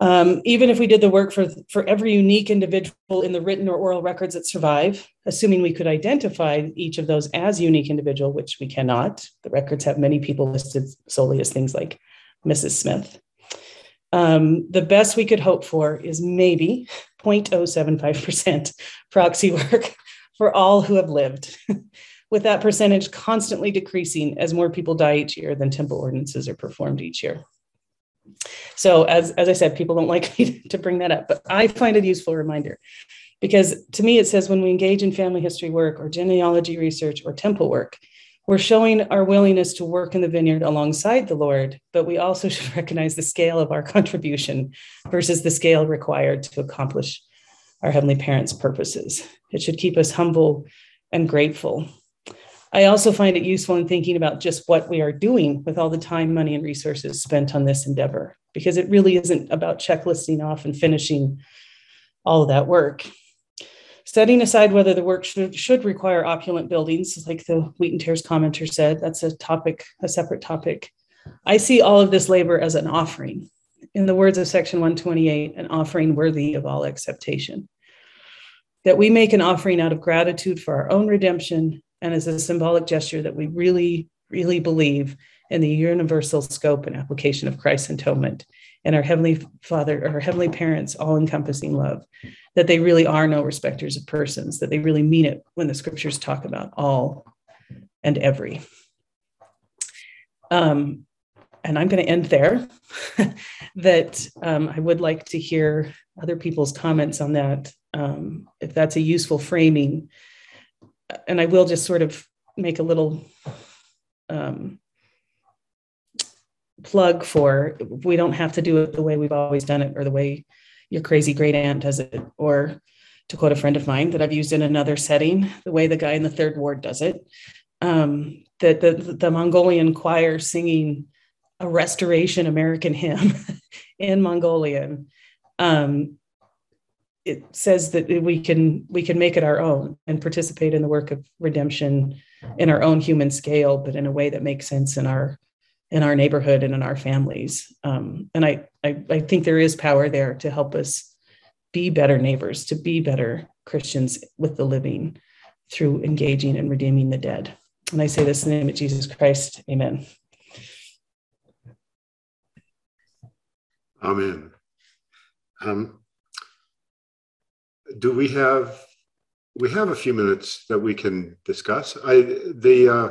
Um, even if we did the work for, for every unique individual in the written or oral records that survive, assuming we could identify each of those as unique individual, which we cannot, the records have many people listed solely as things like Mrs. Smith. Um, the best we could hope for is maybe 0.075% proxy work for all who have lived, with that percentage constantly decreasing as more people die each year than temple ordinances are performed each year. So, as, as I said, people don't like me to bring that up, but I find it a useful reminder because to me it says when we engage in family history work or genealogy research or temple work, we're showing our willingness to work in the vineyard alongside the Lord, but we also should recognize the scale of our contribution versus the scale required to accomplish our Heavenly Parents' purposes. It should keep us humble and grateful. I also find it useful in thinking about just what we are doing with all the time, money, and resources spent on this endeavor, because it really isn't about checklisting off and finishing all of that work. Setting aside whether the work should, should require opulent buildings, like the Wheat and Tares commenter said, that's a topic, a separate topic. I see all of this labor as an offering. In the words of section 128, an offering worthy of all acceptation. That we make an offering out of gratitude for our own redemption and as a symbolic gesture that we really, really believe in the universal scope and application of Christ's atonement and our Heavenly Father, our Heavenly Parents' all encompassing love, that they really are no respecters of persons, that they really mean it when the scriptures talk about all and every. Um, and I'm going to end there. that um, I would like to hear other people's comments on that, um, if that's a useful framing and I will just sort of make a little um, plug for. We don't have to do it the way we've always done it or the way your crazy great aunt does it. Or to quote a friend of mine that I've used in another setting, the way the guy in the third ward does it. Um, that the, the Mongolian choir singing a restoration American hymn in Mongolian um, it says that we can we can make it our own and participate in the work of redemption in our own human scale, but in a way that makes sense in our in our neighborhood and in our families. Um, and I, I I think there is power there to help us be better neighbors, to be better Christians with the living through engaging and redeeming the dead. And I say this in the name of Jesus Christ. Amen. Amen. Um, do we have we have a few minutes that we can discuss i the uh,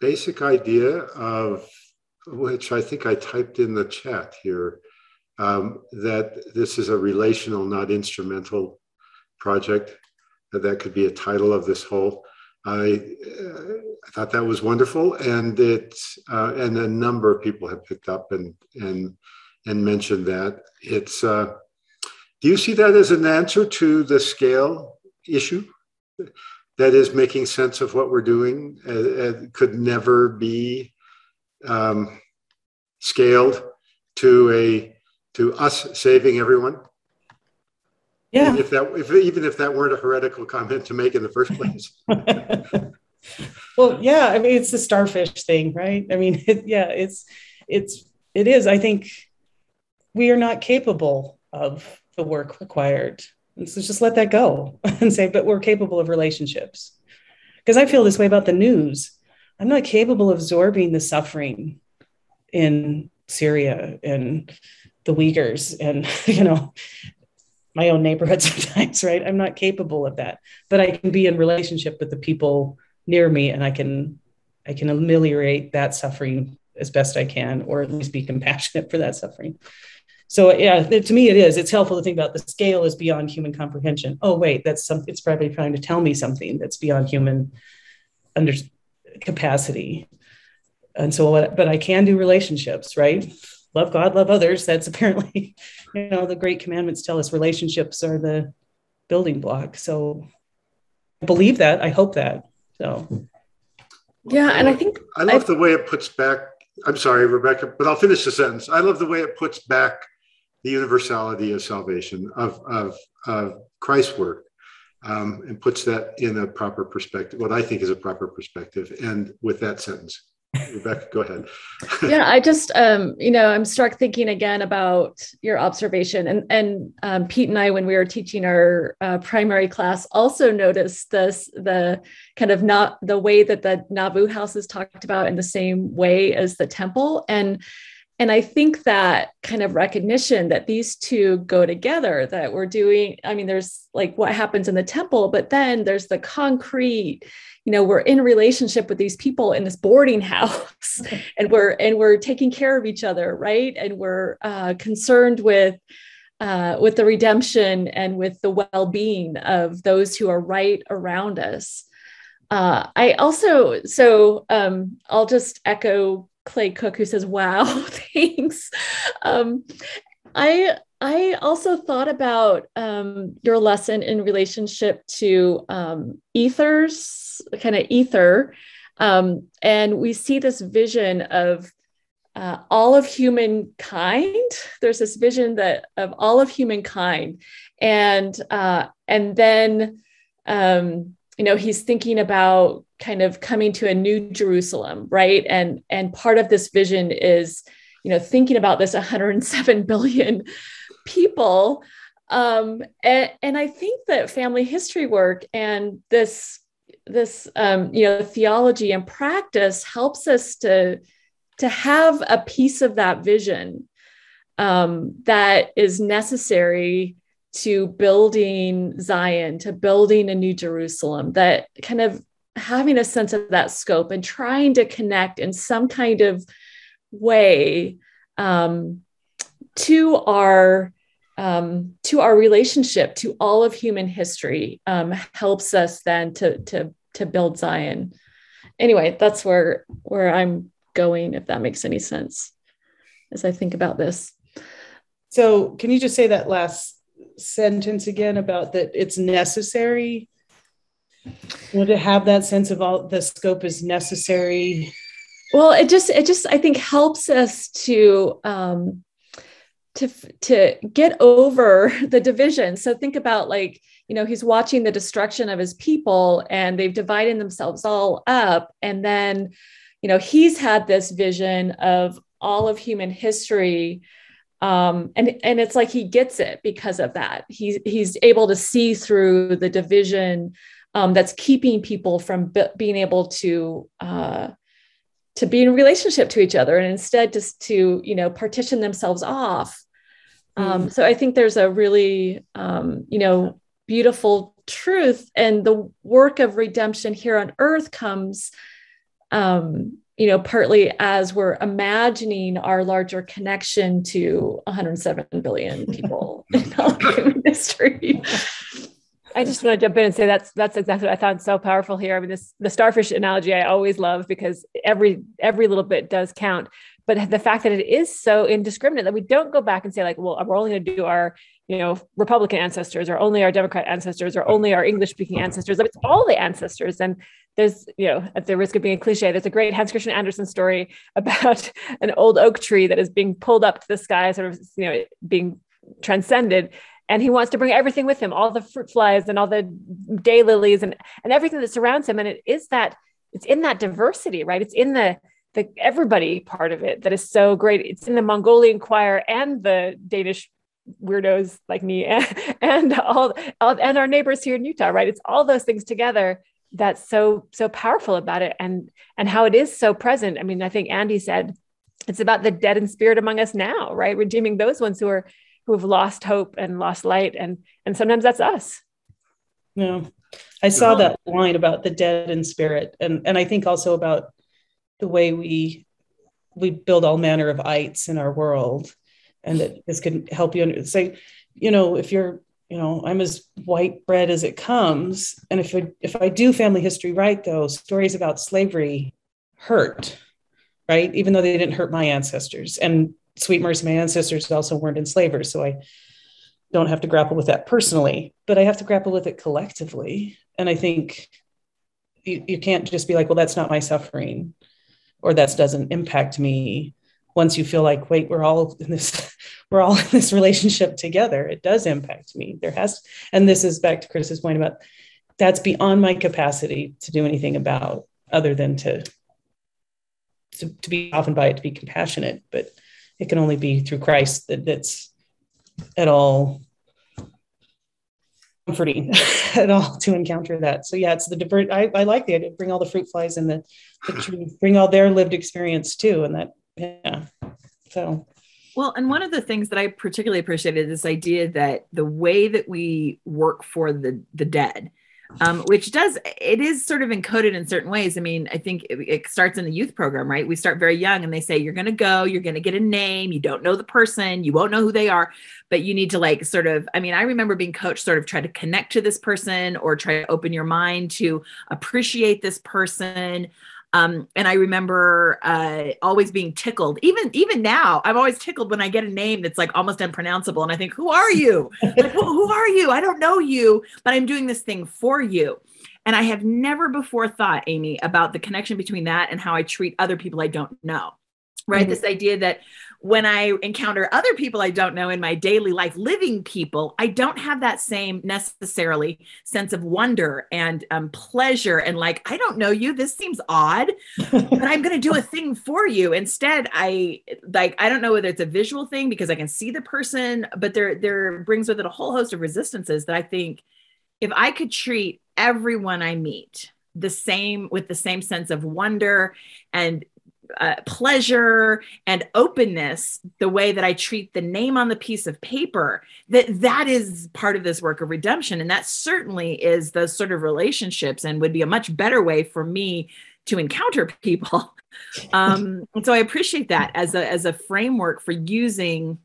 basic idea of which i think i typed in the chat here um, that this is a relational not instrumental project that could be a title of this whole I, uh, I thought that was wonderful, and it uh, and a number of people have picked up and and and mentioned that it's uh, do you see that as an answer to the scale issue? That is making sense of what we're doing uh, uh, could never be um, scaled to a to us saving everyone. Yeah. if that, if even if that weren't a heretical comment to make in the first place. well, yeah. I mean, it's the starfish thing, right? I mean, it, yeah, it's it's it is. I think we are not capable of the work required. And so just let that go and say, but we're capable of relationships. Because I feel this way about the news. I'm not capable of absorbing the suffering in Syria and the Uyghurs and, you know, my own neighborhood sometimes, right? I'm not capable of that. But I can be in relationship with the people near me and I can I can ameliorate that suffering as best I can, or at least be compassionate for that suffering. So yeah, to me it is. It's helpful to think about the scale is beyond human comprehension. Oh wait, that's something. It's probably trying to tell me something that's beyond human under capacity. And so, what? But I can do relationships, right? Love God, love others. That's apparently, you know, the great commandments tell us relationships are the building block. So I believe that. I hope that. So yeah, and I think I love I, the way it puts back. I'm sorry, Rebecca, but I'll finish the sentence. I love the way it puts back the universality of salvation of of, of Christ's work um, and puts that in a proper perspective. What I think is a proper perspective. And with that sentence. Rebecca, go ahead. yeah, I just, um, you know, I'm struck thinking again about your observation, and and um, Pete and I, when we were teaching our uh, primary class, also noticed this the kind of not the way that the Nauvoo house is talked about in the same way as the temple, and and I think that kind of recognition that these two go together, that we're doing, I mean, there's like what happens in the temple, but then there's the concrete, you know, we're in relationship with these people in this boarding house and we're and we're taking care of each other, right? And we're uh, concerned with uh, with the redemption and with the well-being of those who are right around us. Uh, I also, so um, I'll just echo Clay Cook who says, "Wow, thanks." Um, I I also thought about um, your lesson in relationship to um, Ether's, kind of Ether, um, and we see this vision of uh, all of humankind. There's this vision that of all of humankind, and uh, and then um, you know he's thinking about kind of coming to a new jerusalem right? And and part of this vision is you know thinking about this 107 billion people. Um and, and i think that family history work and this this um you know theology and practice helps us to to have a piece of that vision um that is necessary to building Zion, to building a new Jerusalem, that kind of having a sense of that scope and trying to connect in some kind of way um, to our um, to our relationship to all of human history um, helps us then to to to build Zion. Anyway, that's where where I'm going. If that makes any sense, as I think about this. So, can you just say that last sentence again about that it's necessary? You know, to have that sense of all the scope is necessary. Well it just it just i think helps us to um to to get over the division. So think about like you know he's watching the destruction of his people and they've divided themselves all up. And then you know he's had this vision of all of human history um, and and it's like he gets it because of that. He's he's able to see through the division um, that's keeping people from being able to uh, to be in relationship to each other, and instead just to you know partition themselves off. Um, mm. So I think there's a really um, you know beautiful truth, and the work of redemption here on earth comes um, you know, partly as we're imagining our larger connection to 107 billion people in all human history. I just want to jump in and say that's that's exactly what I found so powerful here. I mean, this the starfish analogy I always love because every every little bit does count. But the fact that it is so indiscriminate that we don't go back and say like, well, we're only going to do our you know Republican ancestors or only our Democrat ancestors or only our English speaking ancestors. It's all the ancestors, and there's you know at the risk of being a cliche there's a great hans christian andersen story about an old oak tree that is being pulled up to the sky sort of you know being transcended. And he wants to bring everything with him all the fruit flies and all the daylilies and and everything that surrounds him. And it is that it's in that diversity right? It's in the the everybody part of it that is so great. It's in the mongolian choir and the danish weirdos like me and, and all, all and our neighbors here in utah right? It's all those things together that's so so powerful about it and and how it is so present. I mean i think andy said it's about the dead in spirit among us now right? Redeeming those ones who are who have lost hope and lost light. And and sometimes that's us. Yeah. I saw that line about the dead in spirit and and i think also about the way we we build all manner of ites in our world and that this can help you say you know if you're you know i'm as white bread as it comes. And if I, if i do family history right though stories about slavery hurt right? Even though they didn't hurt my ancestors. And sweet mercy my ancestors also weren't enslavers so i don't have to grapple with that personally but i have to grapple with it collectively. And i think you, you can't just be like well that's not my suffering or that doesn't impact me once you feel like wait we're all in this we're all in this relationship together it does impact me. There has and this is back to chris's point about that's beyond my capacity to do anything about other than to to, to be softened by it to be compassionate but it can only be through christ that that's at all comforting at all to encounter that. So yeah it's the divert I, I like the idea bring all the fruit flies and the, the tree bring all their lived experience too and that yeah so. Well, and one of the things that I particularly appreciated is this idea that the way that we work for the the dead, um, which does it is sort of encoded in certain ways. I mean, I think it, it starts in the youth program, right? We start very young, and they say you're going to go, you're going to get a name, you don't know the person, you won't know who they are, but you need to like sort of. I mean, I remember being coached, sort of try to connect to this person or try to open your mind to appreciate this person. Um, and I remember uh, always being tickled. Even even now, I'm always tickled when I get a name that's like almost unpronounceable, and I think, "Who are you? like, who, who are you? I don't know you, but I'm doing this thing for you." And I have never before thought, Amy, about the connection between that and how I treat other people I don't know. Right, mm-hmm. this idea that when I encounter other people I don't know in my daily life, living people, I don't have that same necessarily sense of wonder and um, pleasure and like, I don't know you. This seems odd, but I'm going to do a thing for you. Instead, I like, I don't know whether it's a visual thing because I can see the person, but there, there brings with it a whole host of resistances that I think if I could treat everyone I meet the same with the same sense of wonder and uh, pleasure and openness the way that i treat the name on the piece of paper that that is part of this work of redemption. And that certainly is the sort of relationships and would be a much better way for me to encounter people. Um, and so i appreciate that as a as a framework for using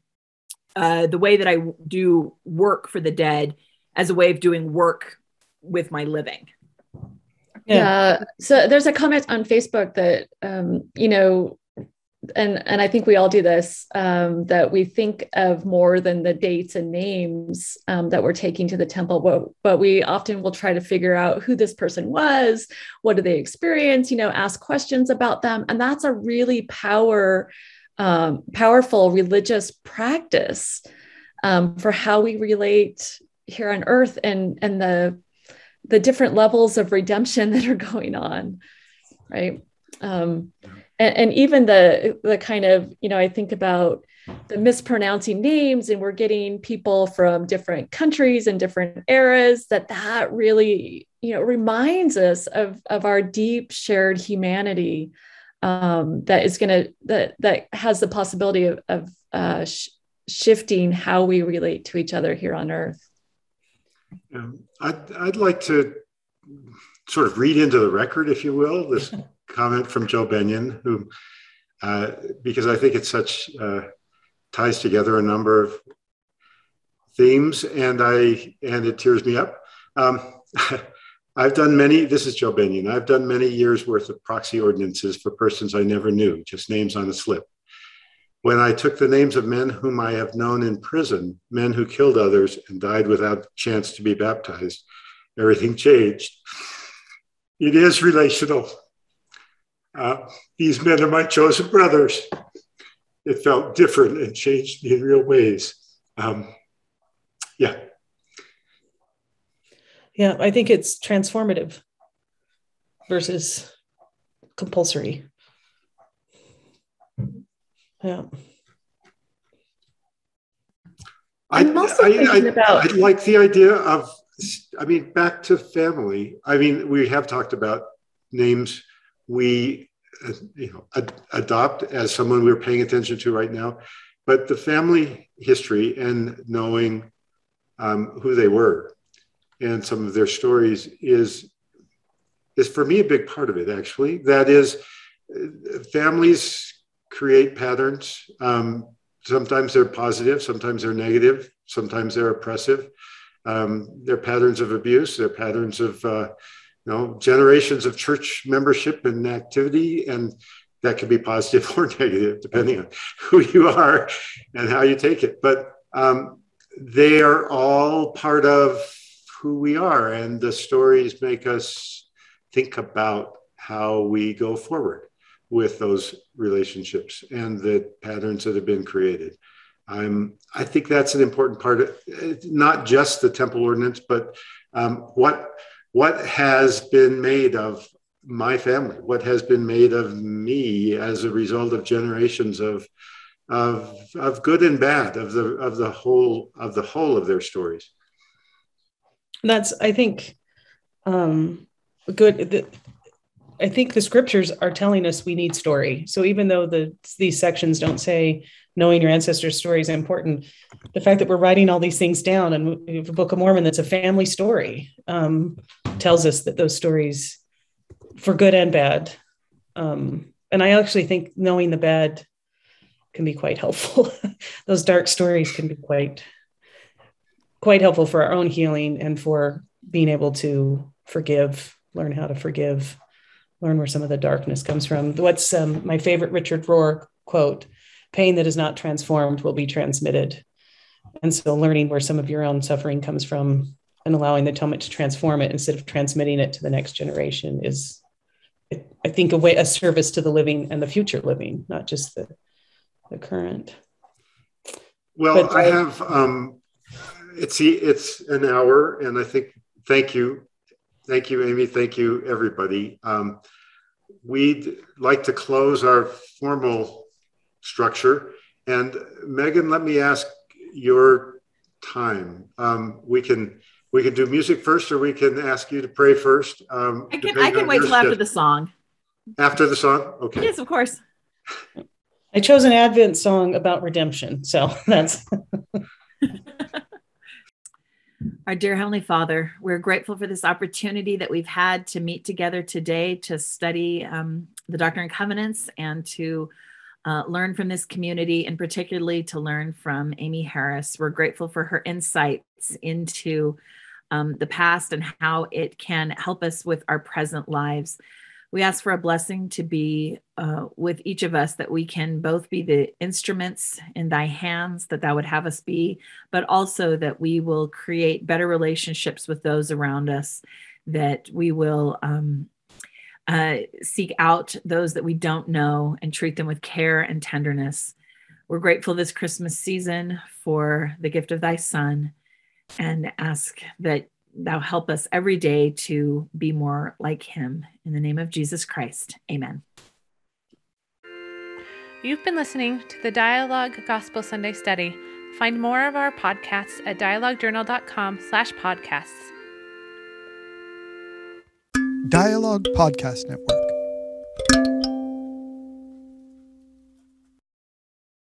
uh, the way that i do work for the dead as a way of doing work with my living yeah. yeah. So there's a comment on Facebook that um, you know, and and I think we all do this um, that we think of more than the dates and names um, that we're taking to the temple, but but we often will try to figure out who this person was, what do they experience, you know, ask questions about them, and that's a really power um, powerful religious practice um, for how we relate here on earth and and the the different levels of redemption that are going on right? Um, and, and even the the kind of you know i think about the mispronouncing names and we're getting people from different countries and different eras that that really you know reminds us of of our deep shared humanity um, that is going to that that has the possibility of, of uh, sh- shifting how we relate to each other here on earth yeah, I'd, I'd like to sort of read into the record, if you will, this comment from Joe Bennion, who, uh, because I think it such uh, ties together a number of themes, and I and it tears me up. Um, I've done many. This is Joe Bennion. I've done many years worth of proxy ordinances for persons I never knew, just names on a slip. When I took the names of men whom I have known in prison, men who killed others and died without chance to be baptized, everything changed. It is relational. Uh, these men are my chosen brothers. It felt different and changed me in real ways. Um, yeah. Yeah, I think it's transformative versus compulsory. Yeah. I, am also I, thinking I, about. I like the idea of, I mean, back to family. I mean, we have talked about names we, uh, you know, ad- adopt as someone we're paying attention to right now, but the family history and knowing um, who they were and some of their stories is is for me a big part of it. Actually, that is, uh, families create patterns. Um, sometimes they're positive, sometimes they're negative, sometimes they're oppressive. Um, they're patterns of abuse. They're patterns of uh, you know generations of church membership and activity, and that can be positive or negative depending on who you are and how you take it. But um, they are all part of who we are, and the stories make us think about how we go forward with those relationships and the patterns that have been created. I'm, I think that's an important part of not just the temple ordinance, but um, what what has been made of my family, what has been made of me as a result of generations of of of good and bad of the of the whole of the whole of their stories. That's I think um, good. The, I think the scriptures are telling us we need story. So even though the these sections don't say knowing your ancestors' story is important, the fact that we're writing all these things down and the Book of Mormon that's a family story um, tells us that those stories, for good and bad, um, and I actually think knowing the bad can be quite helpful. those dark stories can be quite quite helpful for our own healing and for being able to forgive, learn how to forgive learn where some of the darkness comes from. What's um, my favorite Richard Rohr quote? Pain that is not transformed will be transmitted. And so, learning where some of your own suffering comes from and allowing the atonement to transform it instead of transmitting it to the next generation is, I think, a way a service to the living and the future living, not just the the current. Well, but, I have. Um, it's it's an hour, and I think. Thank you Thank you, Amy. Thank you, everybody. Um, we'd like to close our formal structure. And Megan, let me ask your time. Um, we can we can do music first, or we can ask you to pray first. Um, I can I can wait till after the song. After the song, okay. Yes, of course. I chose an Advent song about redemption, so that's. Our dear Heavenly Father, we're grateful for this opportunity that we've had to meet together today to study um, the Doctrine and Covenants and to uh, learn from this community, and particularly to learn from Amy Harris. We're grateful for her insights into um, the past and how it can help us with our present lives. We ask for a blessing to be uh, with each of us, that we can both be the instruments in thy hands that thou would have us be, but also that we will create better relationships with those around us, that we will um, uh, seek out those that we don't know and treat them with care and tenderness. We're grateful this Christmas season for the gift of thy son and ask that thou help us every day to be more like him. In the name of Jesus Christ, amen. You've been listening to the Dialogue Gospel Sunday Study. Find more of our podcasts at dialoguejournal.com slash podcasts. Dialogue Podcast Network.